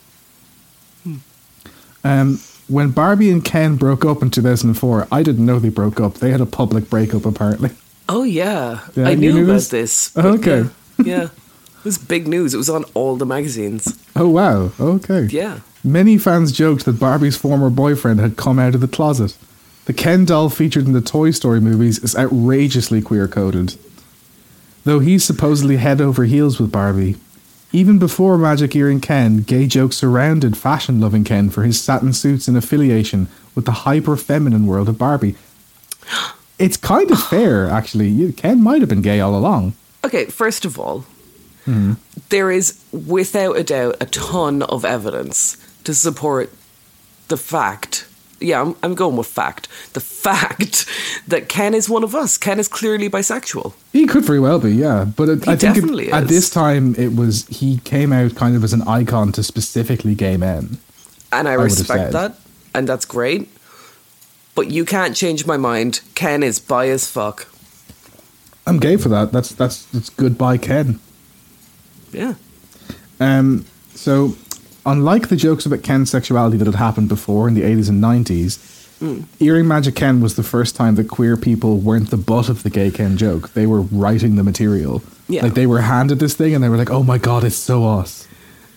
Um, when Barbie and Ken broke up in 2004, I didn't know they broke up. They had a public breakup apparently. Oh yeah, Yeah, I knew, knew about this? this. Oh, okay. Yeah, [LAUGHS] yeah. it was big news. It was on all the magazines. Oh wow, okay. Yeah. Many fans joked that Barbie's former boyfriend had come out of the closet. The Ken doll featured in the Toy Story movies is outrageously queer coded. Though he's supposedly head over heels with Barbie, even before Magic Earring Ken, gay jokes surrounded fashion loving Ken for his satin suits and affiliation with the hyper feminine world of Barbie. [GASPS] It's kind of fair, actually. Ken might have been gay all along. Okay, first of all, Mm-hmm. there is without a doubt a ton of evidence to support the fact. Yeah, I'm, I'm going with fact. The fact [LAUGHS] that Ken is one of us. Ken is clearly bisexual. He could very well be, yeah. But it, I think it- at this time it was he came out kind of as an icon to specifically gay men. And I, I respect that. And that's great. But you can't change my mind. Ken is bi as fuck. I'm gay for that. That's that's that's goodbye Ken. Yeah. Um, so unlike the jokes about Ken's sexuality that had happened before in the 80s and 90s, Earring Magic Ken was the first time that queer people weren't the butt of the gay Ken joke. They were writing the material. Yeah. Like they were handed this thing and they were like, "Oh my god, it's so us."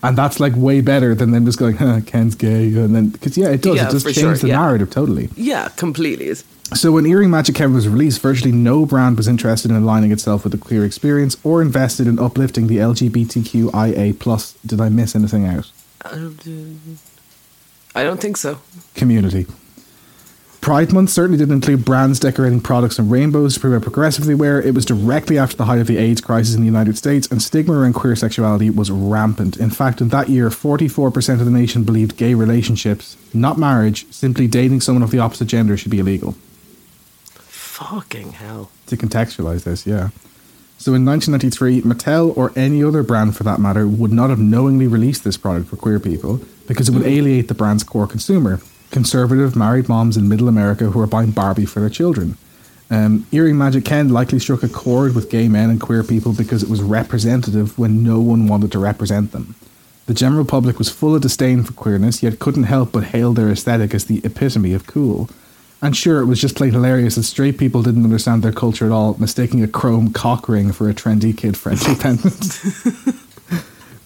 And that's like way better than them just going, huh, "Ken's gay," and then because yeah, it does. Yeah, it does change sure, the yeah. narrative totally. Yeah, completely. So when Earring Magic Ken was released, virtually no brand was interested in aligning itself with the queer experience or invested in uplifting the LGBTQIA plus. Did I miss anything out? I don't, think so. Community. Pride Month certainly didn't include brands decorating products in rainbows to promote progressively wear. It was directly after the height of the AIDS crisis in the United States, and stigma around queer sexuality was rampant. In fact, in that year, 44% of the nation believed gay relationships, not marriage, simply dating someone of the opposite gender should be illegal. Fucking hell. to contextualize this, yeah. So in 1993, Mattel or any other brand for that matter would not have knowingly released this product for queer people because it would alienate the brand's core consumer. conservative married moms in middle America who are buying Barbie for their children. Um, Earring Magic Ken likely struck a chord with gay men and queer people because it was representative when no one wanted to represent them. The general public was full of disdain for queerness, yet couldn't help but hail their aesthetic as the epitome of cool. And sure, it was just plain hilarious that straight people didn't understand their culture at all, mistaking a chrome cock ring for a trendy kid friendly [LAUGHS] pendant.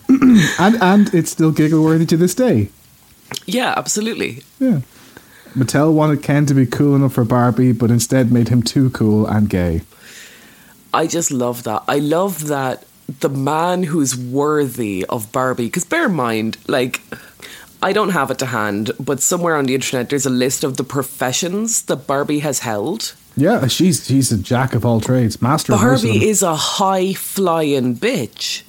[CLEARS THROAT] and and it's still giggle worthy to this day. Yeah, absolutely. Yeah. Mattel wanted Ken to be cool enough for Barbie, but instead made him too cool and gay. I just love that. I love that the man who's worthy of Barbie, because bear in mind, like, I don't have it to hand, but somewhere on the internet there's a list of the professions that Barbie has held. Yeah, she's she's a jack of all trades, master Barbie is a high flying bitch.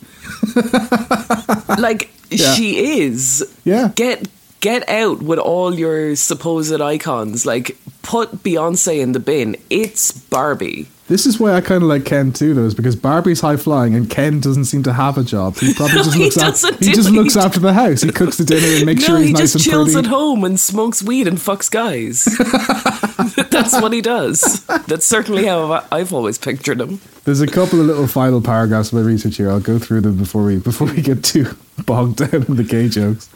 like [LAUGHS] Yeah. she is. Yeah. Get get out with all your supposed icons. Like put Beyonce in the bin. It's Barbie. This is why I kind of like Ken too, though, is because Barbie's high flying and Ken doesn't seem to have a job. He probably [LAUGHS] just He looks after. He just looks after the house. He cooks the dinner and makes no, sure he's he nice just chills at home and smokes weed and fucks guys. [LAUGHS] That's what he does. That's certainly how I've always pictured him. There's a couple of little final paragraphs of my research here. I'll go through them before we before we get too [LAUGHS] bogged down in the gay jokes.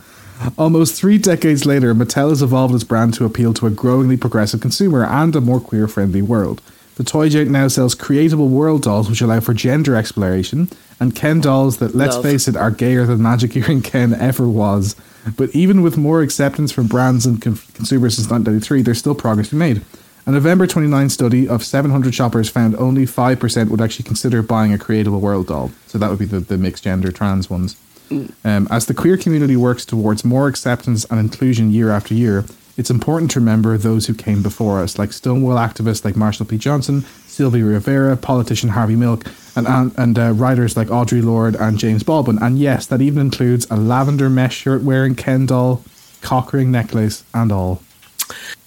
Almost three decades later, Mattel has evolved its brand to appeal to a growingly progressive consumer and a more queer friendly world. The toy giant now sells creatable world dolls which allow for gender exploration, and Ken dolls that, let's Love. face it, are gayer than Magic [LAUGHS] Earring Ken ever was. But even with more acceptance from brands and con- consumers since 1993, there's still progress to be made. A November 29 study of 700 shoppers found only 5% would actually consider buying a creatable world doll. So that would be the, the mixed gender trans ones. Um, as the queer community works towards more acceptance and inclusion year after year, it's important to remember those who came before us, like Stonewall activists like Marsha P. Johnson, Sylvia Rivera, politician Harvey Milk, and and, and uh, writers like Audre Lorde and James Baldwin. And yes, that even includes a lavender mesh shirt wearing Ken doll, cock ring necklace, and all.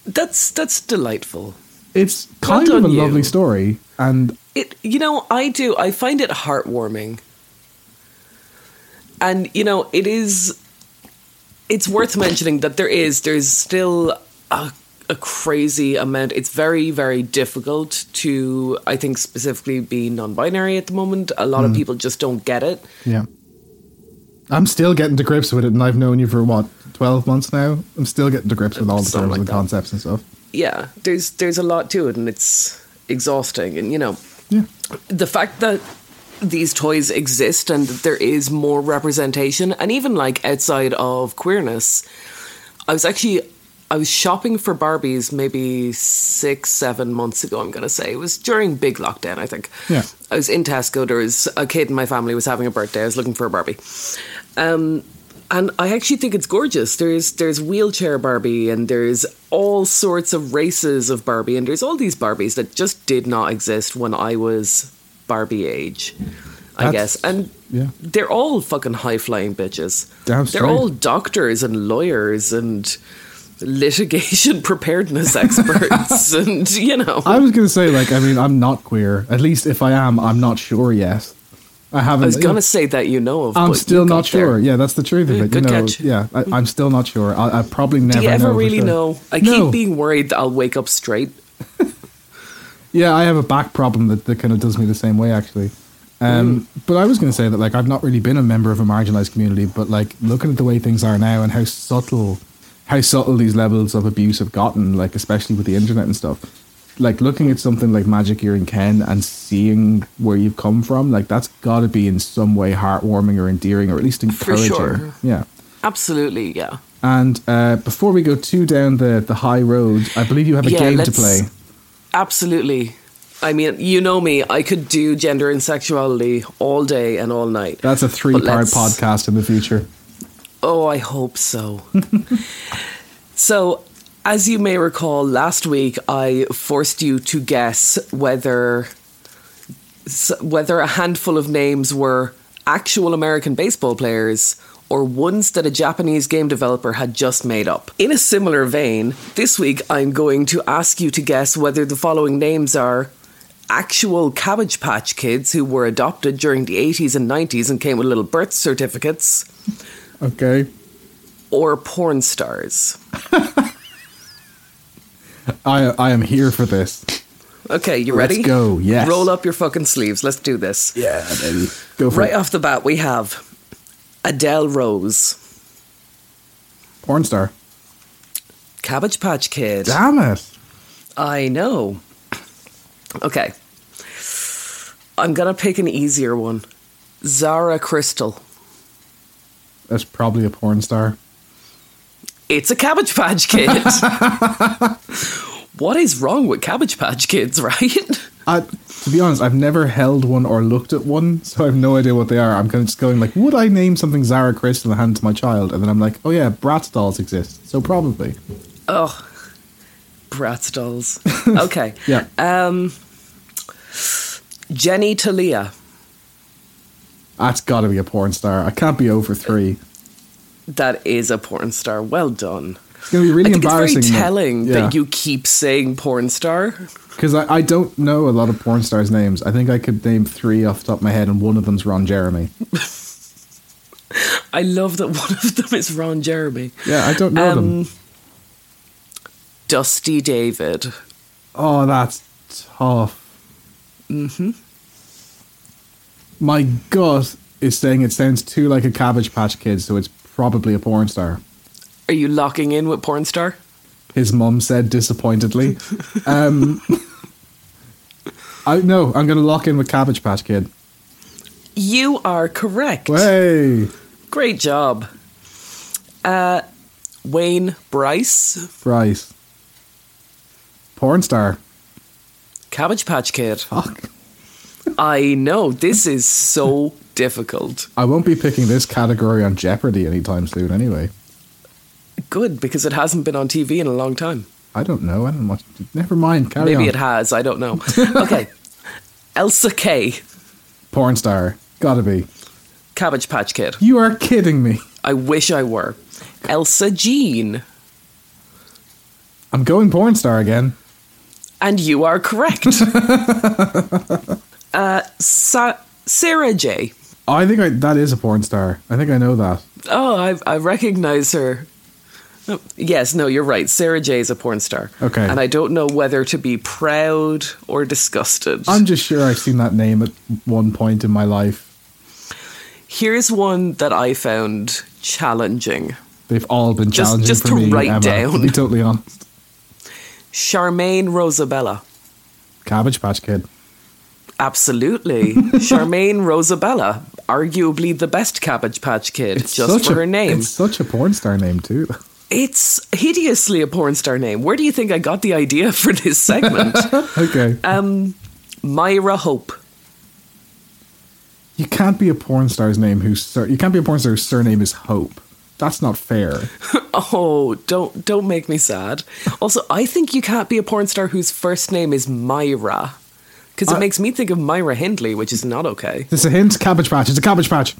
That's that's delightful. It's Well kind of a you. lovely story, and It you know, I do. I find it heartwarming. And you know, it is it's worth mentioning that there is there's still a, a crazy amount. It's very very difficult to I think specifically be non-binary at the moment. A lot of Hmm. people just don't get it. yeah. I'm still getting to grips with it, and I've known you for what twelve months now. I'm still getting to grips with all the Something terms like and that. concepts and stuff. Yeah, there's there's a lot to it and it's exhausting and you know, Yeah, the fact that these toys exist and that there is more representation and even like outside of queerness i was actually i was shopping for barbies maybe six seven months ago i'm gonna say it was during big lockdown i think Yeah. i was in tesco there was a kid in my family was having a birthday i was looking for a barbie um and I actually think it's gorgeous. There's there's wheelchair Barbie and there's all sorts of races of Barbie and there's all these Barbies that just did not exist when I was Barbie age. I That's- guess. And yeah. they're all fucking high flying bitches. Damn they're all doctors and lawyers and litigation [LAUGHS] preparedness experts [LAUGHS] and you know I was gonna say like I mean I'm not queer. At least if I am, I'm not sure yet. I haven't. I was gonna say that you know of I'm still not got there. sure. Yeah, that's the truth of Yeah, it. You good know, catch. yeah, I, mm. I'm still not sure. I, I probably never. Do you ever know really sure. know? I No. keep being worried that I'll wake up straight. [LAUGHS] Yeah, I have a back problem that, that kind of does me the same way actually. Um, Mm. But I was going to say that like I've not really been a member of a marginalized community, but like looking at the way things are now and how subtle, how subtle these levels of abuse have gotten, like especially with the internet and stuff. Like looking at something like Magic Earring Ken and seeing where you've come from, like that's got to be in some way heartwarming or endearing or at least encouraging. sure. Yeah. Absolutely, yeah. And uh, before we go too down the, the high road, I believe you have a Yeah, game to play. Absolutely. I mean, you know me. I could do gender and sexuality all day and all night. That's a three part podcast in the future. Oh, I hope so. [LAUGHS] so, as you may recall, last week I forced you to guess whether whether a handful of names were actual American baseball players or ones that a Japanese game developer had just made up. In a similar vein, this week I'm going to ask you to guess whether the following names are actual Cabbage Patch kids who were adopted during the 80s and 90s and came with little birth certificates Okay. or porn stars. [LAUGHS] I I am here for this. Okay, you Let's ready? go, yes. Roll up your fucking sleeves. Let's do this. Yeah, baby. Go for Right it. off the bat, we have Adele Rose, Porn star. Cabbage Patch Kid. Damn it. I know. Okay. I'm gonna pick an easier one. Zara Crystal. That's probably a porn star. It's a Cabbage Patch Kid. [LAUGHS] what is wrong with Cabbage Patch Kids, [LAUGHS] right? I, to be honest, I've never held one or looked at one, so I have no idea what they are. I'm kind of just going like, would I name something Zara Crystal and hand to my child? And then I'm like, oh yeah, Bratz dolls exist, so probably. Oh, Bratz dolls. [LAUGHS] Okay. Yeah. Um, Jenny Talia. That's got to be a porn star. I can't be over three. That is a porn star. Well done. It's gonna be really think it's very telling yeah. that you keep saying porn star. because I, I don't know a lot of porn stars' names. I think I could name three off the top of my head, and one of them's Ron Jeremy. [LAUGHS] I love that one of them is Ron Jeremy. Yeah, I don't know them. Um, Dusty David. Oh, that's tough. hmm My gut is saying it sounds too like a Cabbage Patch Kid, so it's probably a porn star. Are you locking in with porn star? His mum said disappointedly. um, I no, I'm going to lock in with Cabbage Patch Kid. You are correct. Way, Great job. Uh, Wayne Bryce, Bryce. Porn star. Cabbage Patch Kid. Fuck. I know this is so difficult. I won't be picking this category on Jeopardy anytime soon. Anyway, Good because it hasn't been on TV in a long time. I don't know. I don't watch. Never mind. Carry Maybe on. it has. I don't know. [LAUGHS] Okay. Elsa K. Porn star. Gotta be. Cabbage Patch Kid. You are kidding me. I wish I were. Elsa Jean. I'm going porn star again. And you are correct. [LAUGHS] uh, Sa- Sarah J. I think I, that is a porn star. I think I know that. Oh, I, I recognize her. Oh, yes, no, you're right. Sarah J is a porn star. Okay. And I don't know whether to be proud or disgusted. I'm just sure I've seen that name at one point in my life. Here's one that I found challenging They've all been Just- challenging just for to me. write Emma, down. To be totally honest. Charmaine Rosabella. Cabbage Patch Kid. Absolutely. [LAUGHS] Charmaine Rosabella. Arguably the best Cabbage Patch Kid, just such for a, her name. It's such a porn star name too. It's hideously a porn star name. Where do you think I got the idea for this segment? [LAUGHS] okay. um, Myra Hope. you can't be a porn star's name whose sur- you can't be a porn star whose surname is Hope. That's not fair. [LAUGHS] Oh, don't don't make me sad. Also, I think you can't be a porn star whose first name is Myra. Because it I- makes me think of Myra Hindley, which is not okay. This is a hint. Cabbage Patch. It's a Cabbage Patch.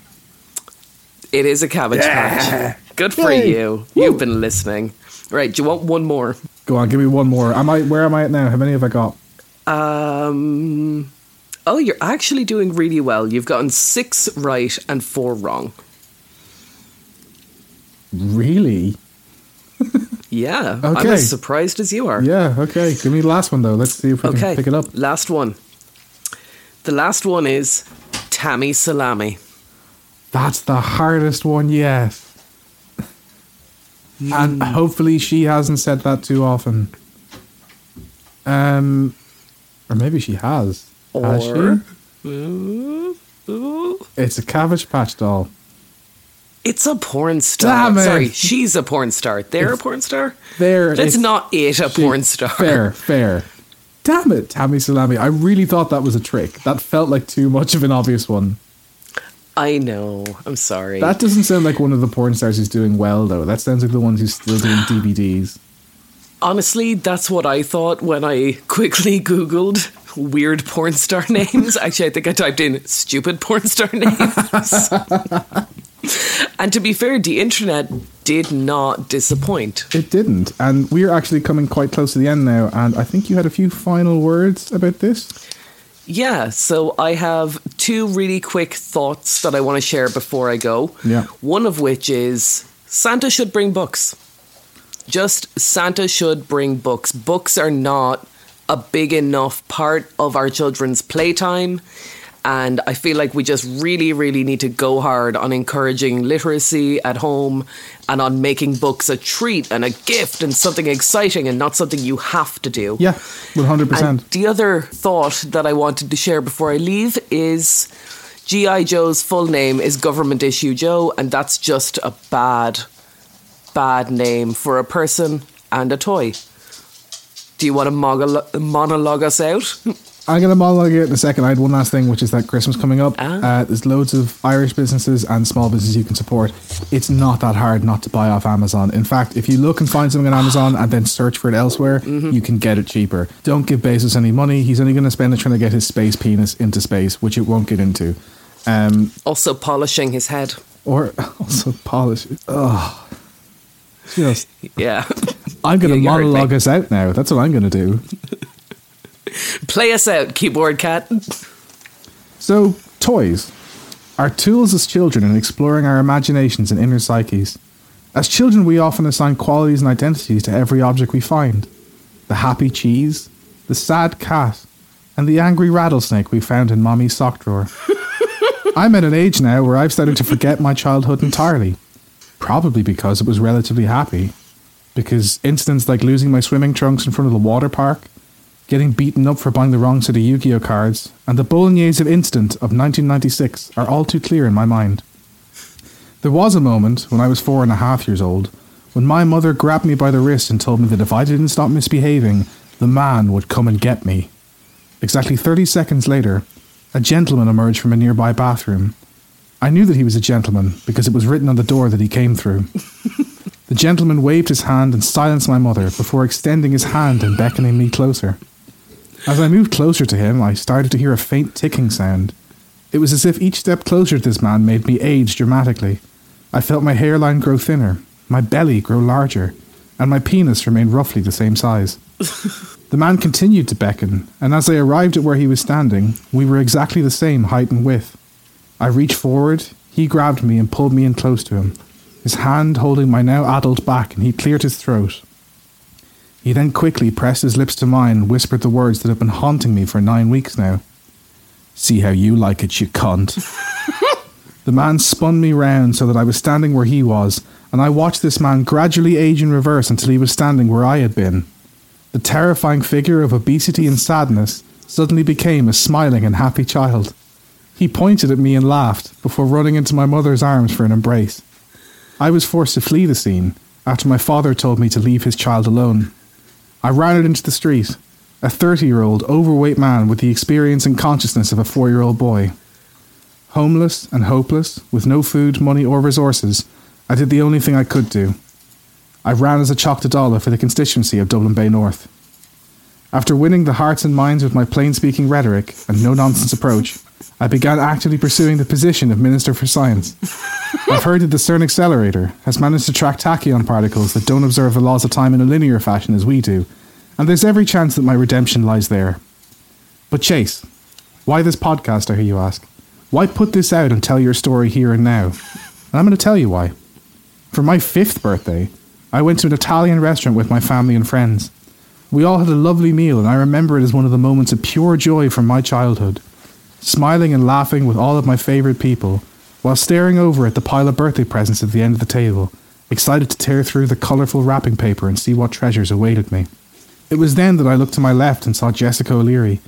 It is a cabbage patch. Good for Yay. you. You've been listening. Right, do you want one more? Go on, give me one more. Am I? Where am I at now? How many have I got? Um Oh, you're actually doing really well. You've gotten six right and four wrong. Really? Yeah. I'm Okay. as surprised as you are. Yeah. Okay. Give me the last one though. Let's see if we Okay. can pick it up. Last one. The last one is Tammy Salami. That's the hardest one yet. And hopefully she hasn't said that too often. Um, or maybe she has. Has she? It's a Cabbage Patch doll. It's a porn star. Damn it. Sorry, she's a porn star. They're a porn star? There. That's it's- not it, a she- porn star. Fair, fair. Damn it, Tammy Salami. I really thought that was a trick. That felt like too much of an obvious one. I know. I'm sorry. That doesn't sound like one of the porn stars who's doing well, though. That sounds like the ones who's still doing DVDs. Honestly, that's what I thought when I quickly Googled weird porn star [LAUGHS] names. Actually, I think I typed in stupid porn star [LAUGHS] names. and to be fair, the internet did not disappoint. It didn't. And we're actually coming quite close to the end now. And I think you had a few final words about this. Yeah, so I have two really quick thoughts that I want to share before I go. Yeah. One of which is Santa should bring books. Just Santa should bring books. Books are not a big enough part of our children's playtime. And I feel like we just really, really need to go hard on encouraging literacy at home and on making books a treat and a gift and something exciting and not something you have to do. Yeah, 100%. And the other thought that I wanted to share before I leave is G.I. Joe's full name is Government Issue Joe, and that's just a bad, bad name for a person and a toy. Do you want to monologue us out? [LAUGHS] I'm going to monologue it in a second. I had one last thing, which is that Christmas coming up. Ah. Uh, there's loads of Irish businesses and small businesses you can support. It's not that hard not to buy off Amazon. In fact, if you look and find something on Amazon and then search for it elsewhere, mm-hmm. you can get it cheaper. Don't give Bezos any money. He's only going to spend it trying to get his space penis into space, which it won't get into. Um, also polishing his head. Or [LAUGHS] also polish. Oh, just yeah. [LAUGHS] I'm going to yeah, monologue us out now. That's what I'm going to do. [LAUGHS] [LAUGHS] Play us out, keyboard cat. So, toys are tools as children in exploring our imaginations and inner psyches. As children, we often assign qualities and identities to every object we find the happy cheese, the sad cat, and the angry rattlesnake we found in mommy's sock drawer. [LAUGHS] I'm at an age now where I've started to forget my childhood entirely. Probably because it was relatively happy. Because incidents like losing my swimming trunks in front of the water park, getting beaten up for buying the wrong set of Yu Gi Oh cards, and the Bolognese instant of 1996 are all too clear in my mind. There was a moment when I was four and a half years old when my mother grabbed me by the wrist and told me that if I didn't stop misbehaving, the man would come and get me. Exactly 30 seconds later, a gentleman emerged from a nearby bathroom. I knew that he was a gentleman because it was written on the door that he came through. the gentleman waved his hand and silenced my mother before extending his hand and beckoning me closer. As I moved closer to him, I started to hear a faint ticking sound. It was as if each step closer to this man made me age dramatically. I felt my hairline grow thinner, my belly grow larger, and my penis remain roughly the same size. [LAUGHS] the man continued to beckon, and as I arrived at where he was standing, we were exactly the same height and width. I reached forward, he grabbed me and pulled me in close to him, his hand holding my now adult back, and he cleared his throat. He then quickly pressed his lips to mine and whispered the words that have been haunting me for nine weeks now. See how you like it, you cunt. [LAUGHS] the man spun me round so that I was standing where he was, and I watched this man gradually age in reverse until he was standing where I had been. The terrifying figure of obesity and sadness suddenly became a smiling and happy child. He pointed at me and laughed before running into my mother's arms for an embrace. I was forced to flee the scene after my father told me to leave his child alone. I ran out into the street, a 30 year old overweight man with the experience and consciousness of a four year old boy. Homeless and hopeless, with no food, money, or resources, I did the only thing I could do. I ran as a Teachta for the constituency of Dublin Bay North. After winning the hearts and minds with my plain speaking rhetoric and no nonsense approach, I began actively pursuing the position of Minister for Science. I've heard that the CERN accelerator has managed to track tachyon particles that don't observe the laws of time in a linear fashion as we do, and there's every chance that my redemption lies there. But Chase, why this podcast, I hear you ask? Why put this out and tell your story here and now? And I'm going to tell you why. For my fifth birthday, I went to an Italian restaurant with my family and friends. We all had a lovely meal, and I remember it as one of the moments of pure joy from my childhood. Smiling and laughing with all of my favourite people, while staring over at the pile of birthday presents at the end of the table, excited to tear through the colourful wrapping paper and see what treasures awaited me. It was then that I looked to my left and saw Jessica O'Leary.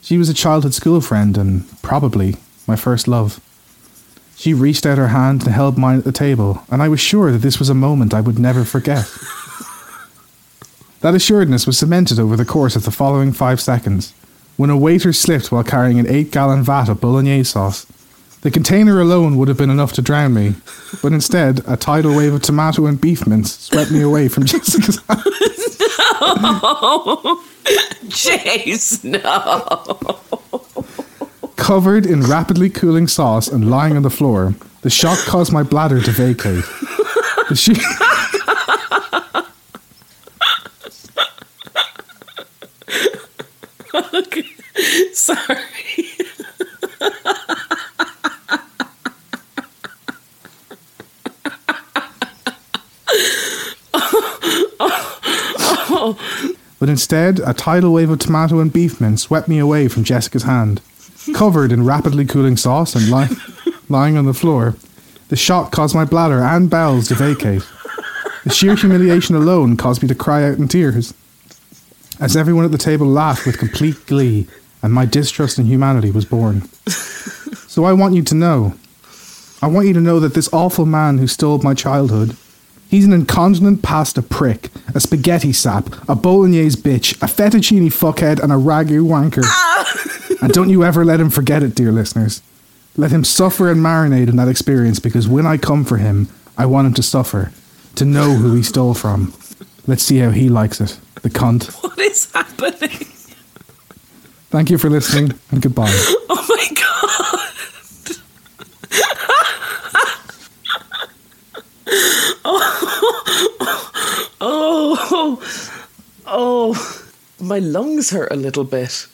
She was a childhood school friend and, probably, my first love. She reached out her hand and held mine at the table, and I was sure that this was a moment I would never forget. [LAUGHS] that assuredness was cemented over the course of the following five seconds, when a waiter slipped while carrying an eight gallon vat of bolognese sauce. The container alone would have been enough to drown me, but instead, a tidal wave of tomato and beef mince swept me away from [LAUGHS] Jessica's house. no! [LAUGHS] Chase, no! Covered in rapidly cooling sauce and lying on the floor, the shock caused my bladder to vacate. The she- [LAUGHS] Sorry. [LAUGHS] But instead, a tidal wave of tomato and beef mince swept me away from Jessica's hand. Covered in rapidly cooling sauce and lying on the floor, the shock caused my bladder and bowels to vacate. The sheer humiliation alone caused me to cry out in tears. As everyone at the table laughed with complete glee, and my distrust in humanity was born. So I want you to know. I want you to know that this awful man who stole my childhood, he's an incontinent pasta prick, a spaghetti sap, a bolognese bitch, a fettuccine fuckhead, and a ragu wanker. Ah! and don't you ever let him forget it, dear listeners. Let him suffer and marinate in that experience because when I come for him, I want him to suffer, to know who he stole from. Let's see how he likes it, the cunt. [LAUGHS] What is happening? Thank you for listening, and goodbye. [LAUGHS] Oh my god. Oh, oh, oh, oh, my lungs hurt a little bit.